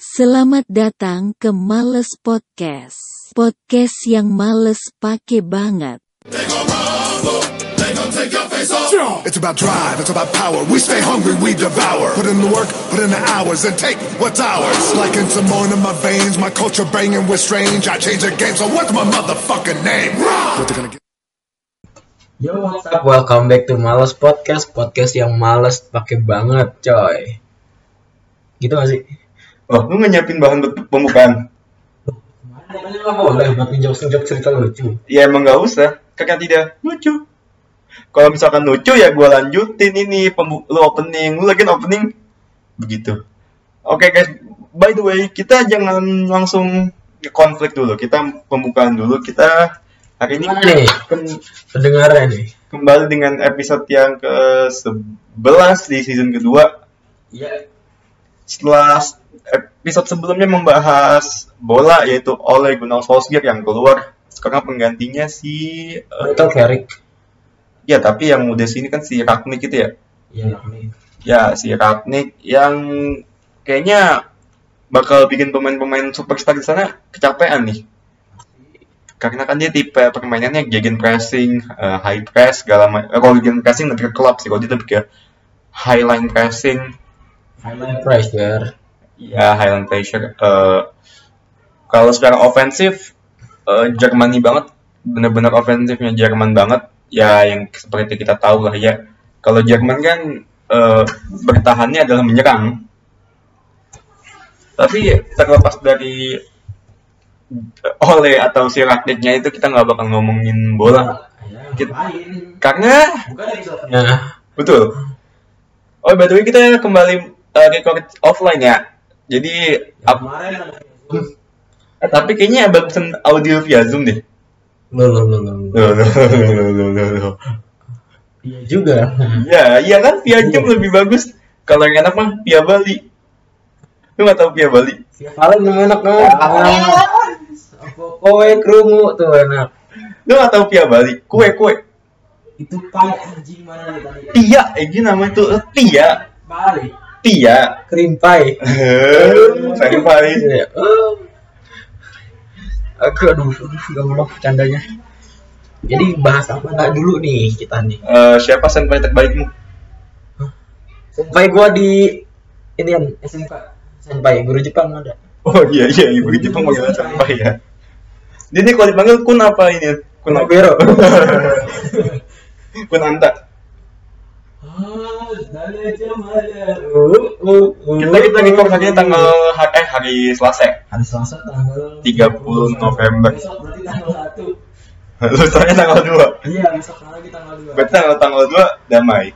Selamat datang ke Males Podcast. Podcast yang males pake banget. It's about drive, it's about power. We stay hungry, we devour. Put in the work, put in the hours, and take what's ours. Like in Simone in my veins, my culture banging with strange. I change the game, so what's my motherfucking name? What they gonna get? Yo, what's up? Welcome back to Males Podcast, podcast yang males pakai banget, coy. Gitu gak sih? Oh, lu nggak nyiapin bahan buat pembukaan? Kemarin nggak boleh buat ngejok-ngejok cerita lucu. Ya emang nggak usah, karena tidak lucu. Kalau misalkan lucu ya gua lanjutin ini pembu lu opening, lu lagi opening begitu. Oke guys, by the way kita jangan langsung konflik dulu, kita pembukaan dulu. Kita hari ini nih? Pendengarnya nih. kembali dengan episode yang ke 11 di season kedua. Iya. Setelah episode sebelumnya membahas bola yaitu Ole Gunnar Solskjaer yang keluar sekarang penggantinya si eh, Michael Carrick. ya tapi yang udah sini kan si Ragnik itu ya Iya, ya si Ragnik yang kayaknya bakal bikin pemain-pemain superstar di sana kecapean nih karena kan dia tipe permainannya gegen pressing, eh, high press, segala macam. kalau gegen pressing lebih ke club sih, kalau dia lebih ke high line pressing, Highlight pressure. Ya highland pressure Eh, kalau secara ofensif eh, Germany banget bener-bener ofensifnya Jerman banget ya yang seperti kita tahu lah ya kalau Jerman kan eh, bertahannya adalah menyerang tapi terlepas dari eh, Ole atau si Ragniknya itu kita nggak bakal ngomongin bola Ya, Kita- karena episode-nya. Betul. Oh, by the way kita kembali uh, record offline ya. Jadi, ap- Kemarin ada eh, tapi kayaknya bagusan audio via Zoom deh. Loh, loh, loh, loh. Loh, loh, loh, loh, loh, loh. Iya juga. Iya, iya kan via Zoom lebih bagus. Kalau yang enak mah via Bali. Lu nggak tahu via Bali? Via Valen yang enak kan? Apa kowe kerungu tuh enak. Lu nggak tahu via Bali? Kue, kue. Itu pai anjing mana tadi? Tia, eh namanya tuh eh, Tia. Bali. Tia. Krim pie. Bali. Iya. Oh. Aku aduh, aduh gak mau bercandanya. Jadi bahas apa nggak dulu nih kita nih? Eh, siapa senpai terbaikmu? Senpai gua di ini kan SMK. Senpai guru Jepang ada. Oh iya iya, ibu Jepang manggilnya senpai ya. Dia nih kalau dipanggil kun apa ini? Kun apa? Bero. kun Anta. Kita kita record ini tanggal eh hari Selasa ya? Hari Selasa tanggal 30 November. Besok berarti tanggal 1. Lu tanya tanggal 2. Iya, besok lagi tanggal 2. Berarti tanggal tanggal 2 damai.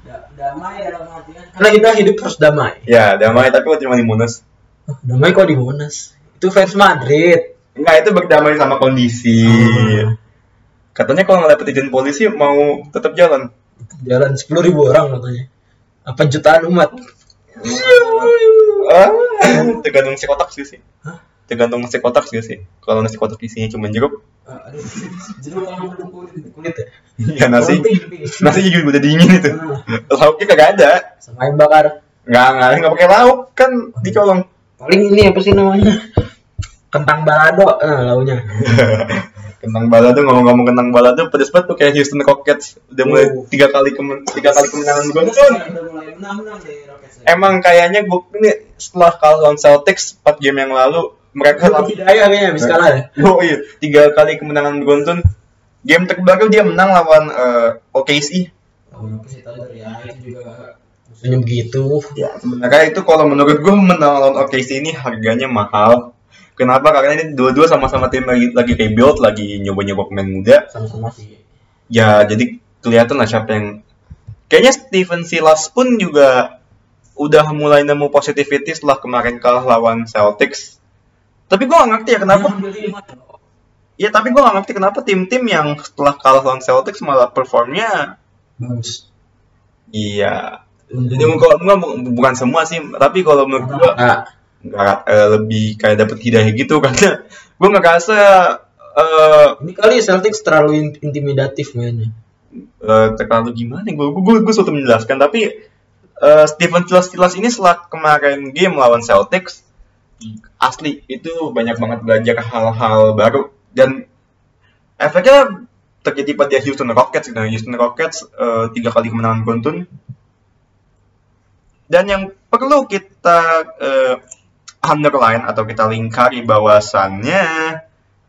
Da- damai dalam artian karena kita hidup terus damai. Ya, damai tapi kok cuma di Monas. Oh, damai kok di Monas? Itu fans Madrid. Enggak, itu berdamai sama kondisi. Hmm. Katanya kalau nggak dapet izin polisi mau tetap jalan. Jalan 10.000 ribu orang katanya. Apa jutaan umat? Ah, tergantung si kotak sih sih. Hah? Tergantung si kotak sih sih. Kalau nasi kotak isinya cuma jeruk, Ah, Aduh, jeruk kulit, kulit ya? ya nasi nasi juga udah dingin itu. Lauknya kagak ada. Sama bakar. Nggak, nggak, nggak pakai lauk kan dicolong. Paling ini apa sih namanya? Kentang balado, eh, launya. Kentang balado ngomong-ngomong kentang balado pedes banget tuh kayak Houston Rockets udah mulai Oh. tiga kali kemen, tiga kali kemenangan menang-menang deh Rockets. Emang kayaknya gue ini setelah kalah lawan Celtics 4 game yang lalu mereka Kalau tidak ya kayaknya habis kalah ya. Oh iya, tiga kali kemenangan beruntun. Game terbaru dia menang lawan eh, OKC. Oh, apa sih tahu dari ya itu juga begitu. Ya, sebenarnya itu kalau menurut gue menang lawan OKC ini harganya mahal. Kenapa? Karena ini dua-dua sama-sama tim lagi lagi rebuild, lagi nyoba-nyoba pemain muda. Sama-sama sih. Ya, jadi kelihatan lah siapa yang kayaknya Steven Silas pun juga udah mulai nemu positivity setelah kemarin kalah lawan Celtics. Tapi gue gak ngerti ya kenapa. Dia ambil lima. Ya, tapi gue gak ngerti kenapa tim-tim yang setelah kalah lawan Celtics malah performnya Bagus. iya. Jadi kalau bukan semua sih, tapi kalau menurut gue Nah, nggak eh, lebih kayak dapet hidayah gitu karena gue ngerasa eh ini kali Celtics terlalu in- intimidatif mainnya. eh, terlalu gimana gue gue gue suatu menjelaskan tapi eh, Stephen Silas ini setelah kemarin game lawan Celtics asli itu banyak banget belajar hal-hal baru dan efeknya terjadi pada Houston Rockets gitu. Houston Rockets eh, tiga kali kemenangan beruntun dan yang perlu kita eh, underline atau kita lingkari bahwasannya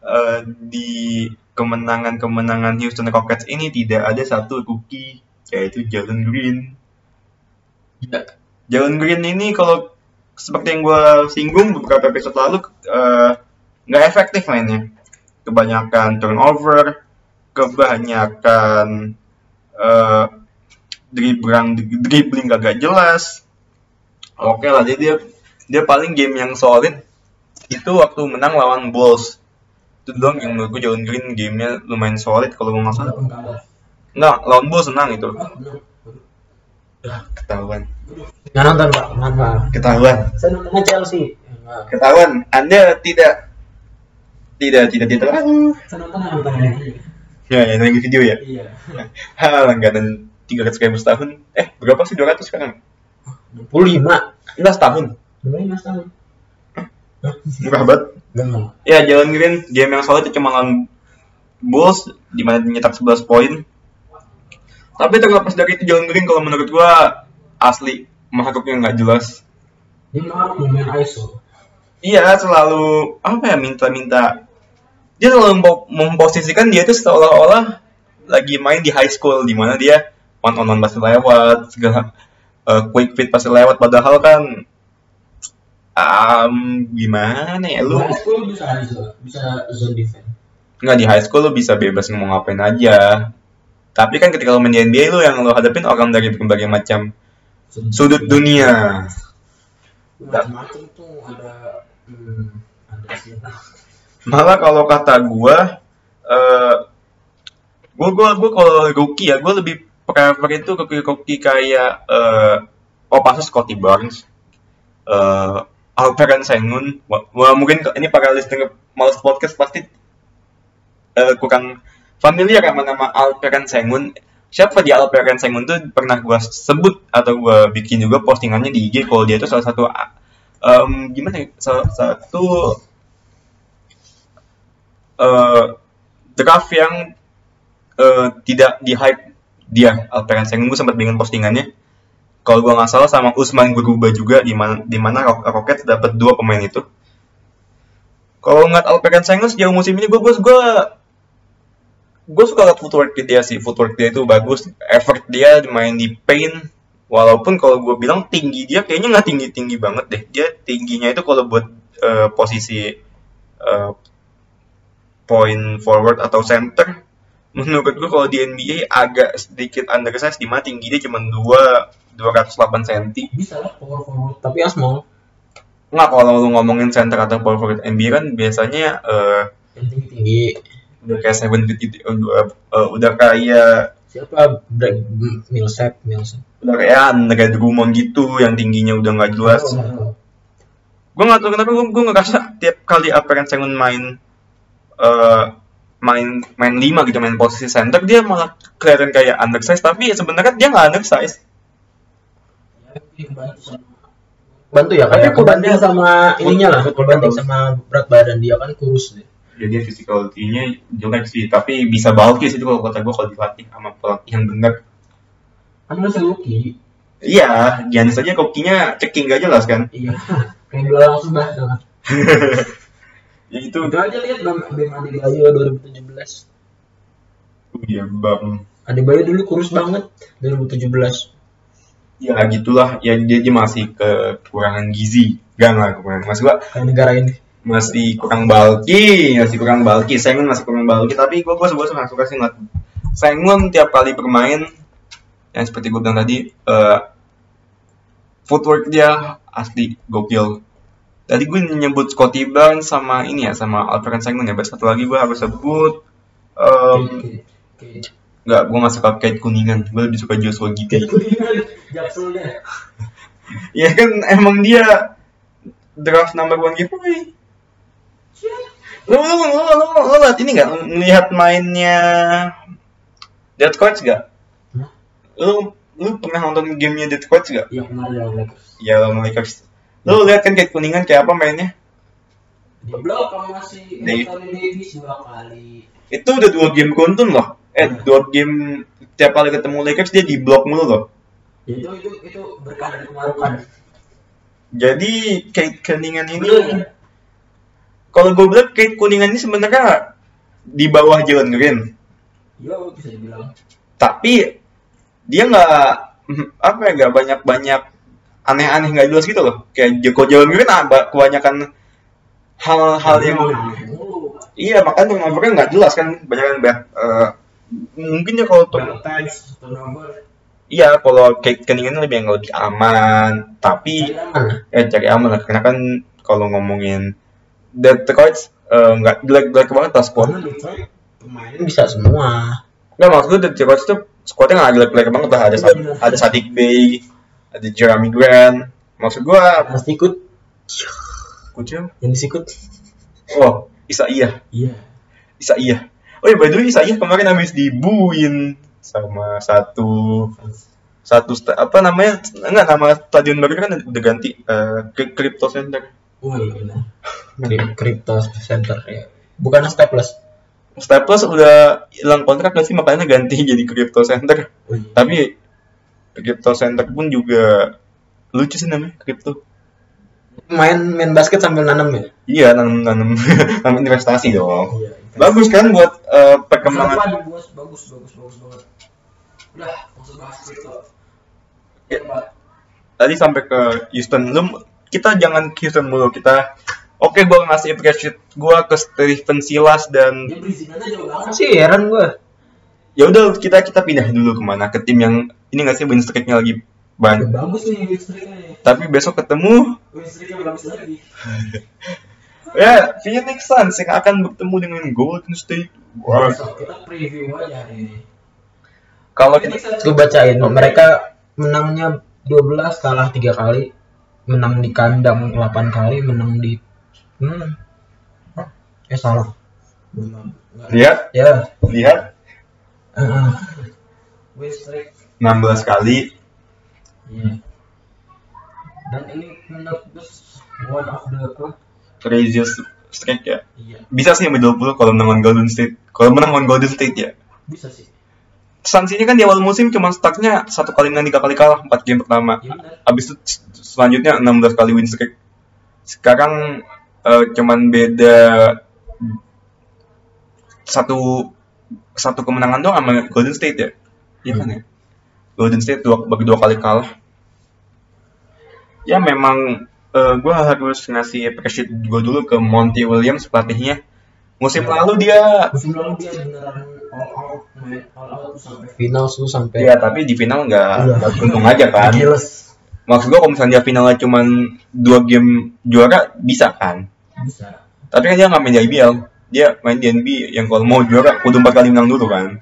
eh, di kemenangan-kemenangan Houston Rockets ini tidak ada satu rookie yaitu Jalen Green. Iya. Jalen Green ini kalau seperti yang gue singgung beberapa episode lalu eh, nggak efektif mainnya. Kebanyakan turnover, kebanyakan eh dribbling dribbling gak jelas. Oke lah, jadi dia dia paling game yang solid itu waktu menang lawan Bulls. Itu doang yang menurut gue Jalen Green gamenya lumayan solid kalau gue nggak salah. Nggak, lawan Bulls menang itu. Ah. Ah, ketahuan. Nggak nonton pak, maaf maaf. Ketahuan. Saya nontonnya Chelsea. Ya. Ketahuan. Anda tidak tidak tidak tidak. Saya nonton. Ya, yang lagi video ya. Iya. Hah, langganan 300 ribu setahun. Eh, berapa sih 200 sekarang? 25. Enggak setahun. 25 tahun. Murah banget. Enggak. Ya, Jalen Green game yang solid itu cuma lawan Bulls di mana nyetak 11 poin. Tapi terlepas dari itu Jalen Green kalau menurut gua asli makhluknya nggak jelas. Dia marah main ISO. Iya, selalu apa ya minta-minta. Dia selalu mempo- memposisikan dia itu seolah-olah lagi main di high school di mana dia one on one pasti lewat, segala eh, quick fit pasti lewat padahal kan um, gimana ya? Lu High school bisa bisa zone defense. nggak di high school lu bisa bebas ngomong ngapain aja. Tapi kan ketika lu main di NBA lu yang lu hadapin orang dari berbagai macam sudut dunia. Macam-macam tuh ada hmm, ada malah kalau kata gua eh gua gua gua kalau rookie ya gua lebih prefer itu rookie rookie kayak eh oh pasti Scotty Barnes. Eh Alperen Sengun wah, mungkin ini para listener Males Podcast pasti eh, kurang familiar sama nama Alperen Sengun siapa di Alperen Sengun tuh pernah gua sebut atau gua bikin juga postingannya di IG kalau dia itu salah satu em, gimana ya salah satu eh draft yang eh, tidak di hype dia Alperen Sengun gue sempat bikin postingannya kalau gua nggak salah sama Usman berubah juga di mana di mana Rock- Rockets dapat dua pemain itu. Kalau ngeliat Alperen Sengun sejauh musim ini gue gue gue gue suka liat footwork dia sih. Footwork dia itu bagus effort dia main di paint. Walaupun kalau gue bilang tinggi dia kayaknya nggak tinggi tinggi banget deh. Dia tingginya itu kalau buat eh, posisi eh, point forward atau center menurut gue kalau di NBA agak sedikit undersize di mana tinggi dia cuma 2 208 cm. Bisa lah power forward, tapi yang small. Nggak kalau lu ngomongin center atau power forward NBA kan biasanya eh Yang tinggi-tinggi. udah kayak seven feet gitu, udah, eh, udah kayak Siapa? Brad Millsap, Millsap. udah kayak Andre Drummond gitu yang tingginya udah nggak jelas. Oh, gue nggak tahu kenapa gue gue ngerasa tiap kali Aperen Sengun main eh main main lima gitu main posisi center dia malah kelihatan kayak undersize tapi ya sebenarnya dia nggak undersize Ya, bantu ya Tapi kayak kebantu- kebanting sama ininya lah. Betul. sama berat badan dia kan kurus deh. Ya dia physicality-nya jelek sih tapi bisa bulky sih itu kalau kata gue kalau dilatih sama pelatih yang benar kan masih rookie iya Giannis aja kokinya ceking gak jelas kan iya. Kayak dua langsung bah kan ya itu itu aja lihat bang Bam Adebayo 2017 ya bang. Adebayo dulu kurus banget 2017 ya gitulah. Ya dia, dia masih kekurangan gizi. Gak lah kekurangan. Mas gua kayak negara ini. Masih kurang bulky, masih kurang bulky. Sengun masih kurang bulky, tapi gue gue suka suka sih ngeliat Sengun tiap kali bermain. Yang seperti gue bilang tadi eh, footwork dia asli gokil. Tadi gue nyebut Scotty Barnes sama ini ya sama Alperen Sengun ya. Satu lagi gue harus sebut kayak- nggak gue nggak suka Kate Kuningan. Gue lebih suka Joshua Giddey. kayak kuningan ya kan emang dia draft number one giveaway. Lu lu lu lu, lu, lu lihat ini nggak melihat mainnya Dead Coach? Hah? Lu lu pernah nonton gamenya Detroit gak? Yang kemarin lawan Lakers. Ya lawan Lakers. Lu lihat kan kayak kuningan kayak apa mainnya? Di blok sama si Dave. Anthony Davis dua kali. Itu udah dua game beruntun loh. Eh, dua game tiap kali ketemu Lakers dia di blok mulu loh. Ya, itu itu itu berkah dari kemarukan. Jadi Kate Kuningan ini Bener. kalau gue bilang Kate Kuningan ini sebenarnya di bawah Jalen Green. Ya bisa dibilang. Tapi dia nggak apa ya nggak banyak banyak aneh-aneh nggak jelas gitu loh. Kayak Joko Jalen Green ah, ba- kebanyakan hal-hal yang Mulu. iya makanya turnovernya nggak jelas kan banyak kan bad, eh, mungkin ya kalau tuh iya kalau Kate Kuningan lebih yang lebih aman tapi ya cari aman lah karena kan kalau ngomongin Detroit eh, nggak jelek-jelek banget lah squad pemainnya bisa semua. nggak maksud gue Detroit itu squadnya nggak jelek-jelek banget lah ada Sa- ada Sadik Bey ada Jeremy Grant maksud gue Harus ikut kucing yang disikut. oh Isa iya Iya. Isa iya oh iya by the way Isa iya kemarin habis dibuin sama satu satu apa namanya enggak nama stadion baru kan udah ganti ke Crypto Center Oh iya benar. Cryp- Crypto Center ya. Bukan Staples. Staples udah hilang kontrak gak sih makanya ganti jadi Crypto Center Oh iya. tapi Crypto Center pun juga lucu sih namanya Crypto Main main basket sambil nanam ya. iya nanam nanam nanam investasi dong Iya. bagus kan buat eh, perkembangan bagus bagus bagus bagus banget. Udah, maksud bahas crypto. Ya. tadi sampai ke Houston lu kita jangan ke Houston mulu kita oke gua ngasih appreciate gua ke Stephen Silas dan banget sih, heran gua. ya udah kita kita pindah dulu ke mana ke tim yang ini nggak sih win streaknya lagi banyak bagus nih win streaknya tapi besok ketemu Win streaknya bagus lagi. ya Phoenix Suns yang akan bertemu dengan Golden State Warriors Besok kita preview aja hari ini. kalau kita Gue bacain, mereka menangnya 12 kalah 3 kali, menang di kandang 8 kali, menang di hmm. Eh salah. lihat Ya. lihat Heeh. Win streak. 16 kali Iya. Dan ini menurut gue one of the apa? craziest streak ya. Iya, bisa sih sampai 20 kalau menang Golden State. Kalau menang Golden State ya. Bisa sih. Suns ini kan di awal musim cuma startnya satu kali menang tiga kali kalah empat game pertama. Iya habis itu selanjutnya 16 kali win streak. Sekarang eh, cuman beda satu satu kemenangan doang sama Golden State ya. Iya kan ya Golden State dua bagi dua kali kalah. Ya memang gue harus ngasih appreciate gue dulu ke Monty Williams pelatihnya. Musim lalu dia Musim lalu dia beneran all out, main all out tuh sampai final tuh sampai ya tapi di final nggak Iya. beruntung aja kan. Giles. maksud gue kalau misalnya dia finalnya cuman dua game juara bisa kan? Bisa. tapi kan dia nggak main di IBL dia main di NBA yang kalau mau juara kudu empat kali menang dulu kan.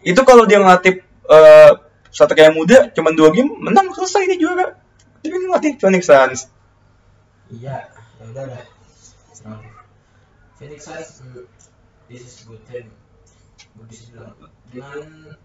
Itu kalau dia ngelatih eh satu kayak muda cuman dua game menang selesai dia juara dia kan ngelatih Phoenix Suns Iya, ya udah dah. Serang. Phoenix Suns, mm, this is good team. Bilang dengan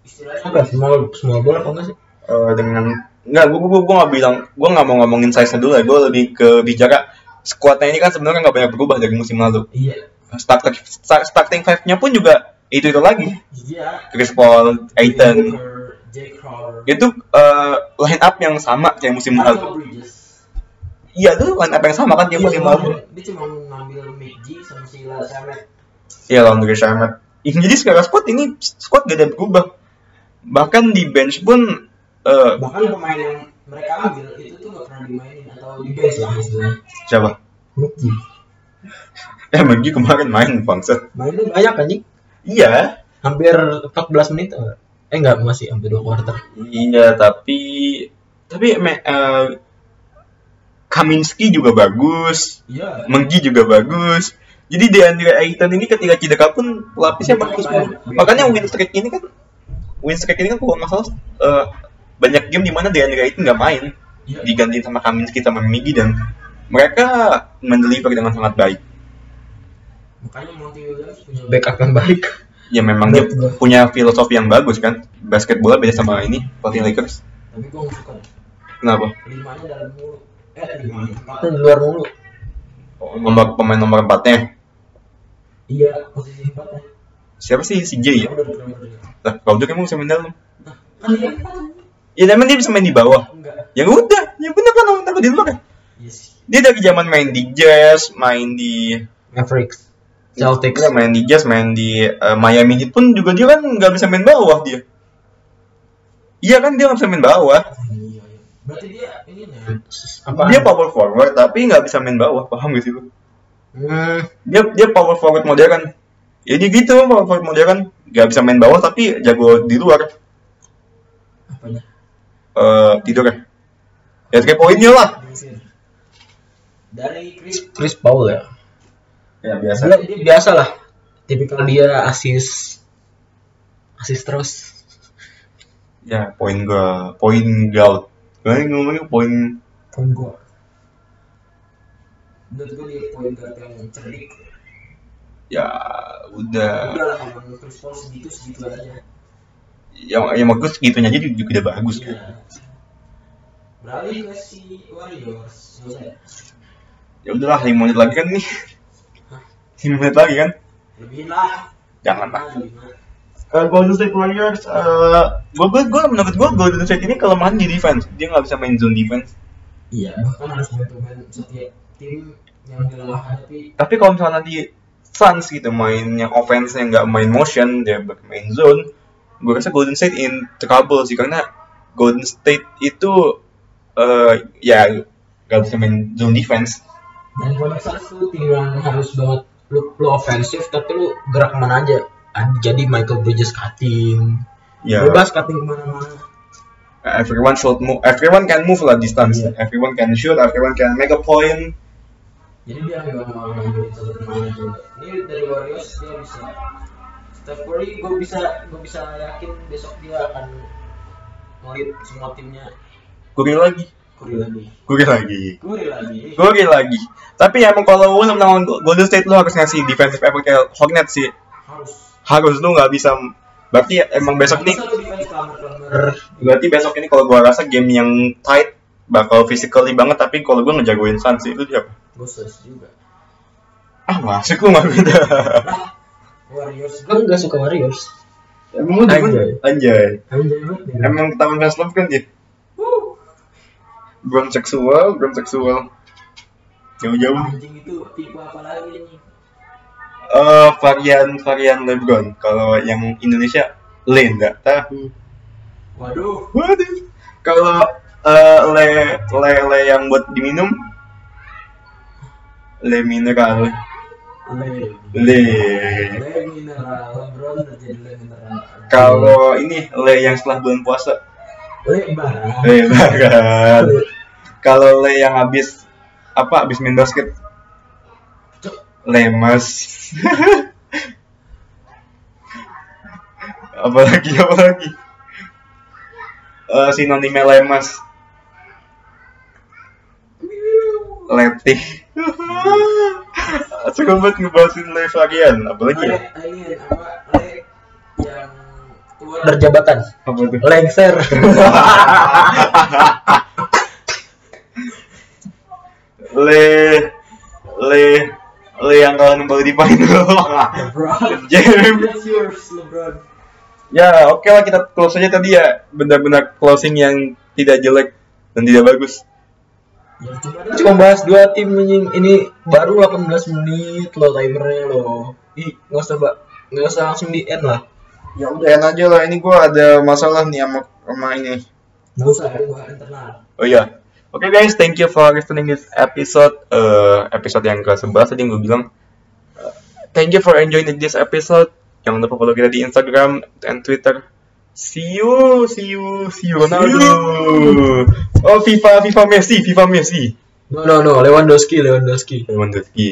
istilahnya apa? Small small ball apa enggak sih? Eh, dengan nggak gue gue gue nggak bilang gue nggak mau ngomongin size dulu ya gue lebih ke bicara squadnya ini kan sebenarnya nggak banyak berubah dari musim lalu Iya. starting starting five nya pun juga itu itu lagi. Iya. Chris Paul, Aiton itu eh, line up yang sama kayak musim lalu. Iya itu line up yang sama kan dia Iya, musim cuma- lalu Dia cuma ngambil sama si iya lawan Andre Shamet. Jadi sekarang squad ini squad gak ada berubah. Bahkan di bench pun eh, Bahkan pemain yang mereka ambil itu tuh gak pernah dimainin atau di bench lah istilahnya. siapa? Eh Magi kemarin main bangsa Mainnya banyak anjing. Iya Hampir 14 menit. Eh enggak, masih hampir 2 quarter. iya tapi tapi me- eh, Kaminsky juga bagus Iya. Menggi juga bagus. Jadi Deandre Ayton ini ketika cedera pun pelapisnya bagus banget. Makanya win streak ini kan win streak ini kan kalau nggak salah eh, banyak game di mana Deandre Ayton nggak main Iya. digantiin sama Kaminsky sama Migi dan mereka mendeliver dengan sangat baik. Makanya Monty Williams punya backup yang baik. ya memang dia punya filosofi yang bagus kan? Basket bola beda sama ini pelatih Lakers. Tapi gue nggak suka. Kenapa? Limanya dalam mulu. Eh limanya empatnya di luar mulu. Oh, nomor pemain nomor empatnya? Iya posisi empatnya. Siapa sih? Si J ya? Lah kalau dia emang bisa main dalam. Nah kan dia empat ya emang dia bisa main di bawah. Enggak. Ya udah ya bener kan orang taruh di luar kan? Iya sih. Dia dari zaman main di Jazz main di Mavericks Celtics. Dia main di Jazz main di eh, Miami Heat pun juga dia kan nggak bisa main bawah dia. Iya kan dia nggak bisa main bawah. Berarti dia ini apa dia power forward tapi nggak bisa main bawah paham gak sih lu? Hmm, dia dia power forward modern. Ya dia gitu power forward modern. Nggak bisa main bawah tapi jago di luar. Apanya? Eh tidur ya? Ya three pointnya lah. Dari Chris Chris Paul ya ya biasa. Dia, dia biasa lah. Tipikal dia asis asis terus. Ya poin gua poin guard gue ngomongnya poin poin gua menurut gua dia poin guard yang cerdik. Ya udah. Udah lah Chris Paul segitu segitu aja. Yang yang bagus gitunya aja juga, juga udah bagus. Kan iya. Beralih ke si Warriors? Selesai. Ya udahlah lima menit lagi kan nih menit lagi kan lebihin lah jangan lah Ah. Uh, Golden State Warriors, uh, gue gue gue menurut gue Golden State ini kelemahan di defense. Dia nggak bisa main zone defense. iya bahkan harus main setiap tim yang hadapi Tapi kalau misalnya nanti Suns gitu mainnya offense-nya nggak main motion, dia main zone, gue rasa Golden State in trouble sih karena Golden State itu uh, ya nggak bisa main zone defense. dan Phoenix Suns tuh tim yang harus banget lu, lu ofensif tapi lu gerak ke mana aja? Ad- jadi Michael Bridges cutting. Ya, bebas cutting ke mana-mana. Everyone should move, everyone can move lah distance. Iya. Everyone can shoot, everyone can make a point. jadi dia nggak mau satu pemain juga ini dari Warriors dia bisa. Steph Curry gue bisa gue bisa yakin besok dia akan ngelit semua timnya. Gue lagi, Curry lagi gue lagi. Curry lagi Gue lagi. Tapi ya emang kalau lu menang Golden State lu harus ngasih defensive effort kayak Hornets sih. harus Harus lu nggak bisa. Berarti ya, emang besok kelamar-kelamar Berarti besok ini kalau gua rasa game yang tight bakal physically banget tapi kalau gua ngejagoin Suns itu siapa? search juga Ah masuk lu nggak beda. Warriors gue nggak suka Warriors Emang lu Anjay. Anjay. anjay ya. Emang tahun fans love kan dia? Belum seksual, belum seksual. Jauh-jauh. anjing itu tipe apa lagi nih Eh varian varian LeBron. Kalau yang Indonesia Le nggak tahu. waduh Waduh. Kalau eh, le le le yang buat diminum le mineral le le. le mineral LeBron udah jadi le mineral Kalau ini le yang setelah bulan puasa le barang le banget. Kalau le yang habis apa habis main basket? Cuk. lemes. apalagi apalagi? Eh sinonimnya lemes. Letih. Suka banget ngebahasin varian apalagi ya? Apa keluar dari jabatan apa tuh lengser. Le le le yang kalian baru di final LeBron James that's yours LeBron. Ya oke lah kita close aja tadi ya. Benar-benar closing yang tidak jelek dan tidak bagus. Ya cuma bahas dua tim ini, ini baru 18 menit lo timernya lo ih nggak usah mbak. Nggak usah langsung di end lah ya udah enak aja lah. Ini gua ada masalah nih sama sama ini. Nggak usah internal. Oh iya. Oke guys thank you for listening this episode eh episode yang ke 11 tadi yang gue bilang. Eh, thank you for enjoying this episode. Jangan lupa follow kita di Instagram dan Twitter. See you see you see you Ronaldo. Oh FIFA FIFA Messi FIFA Messi. No no no Lewandowski Lewandowski. Lewandowski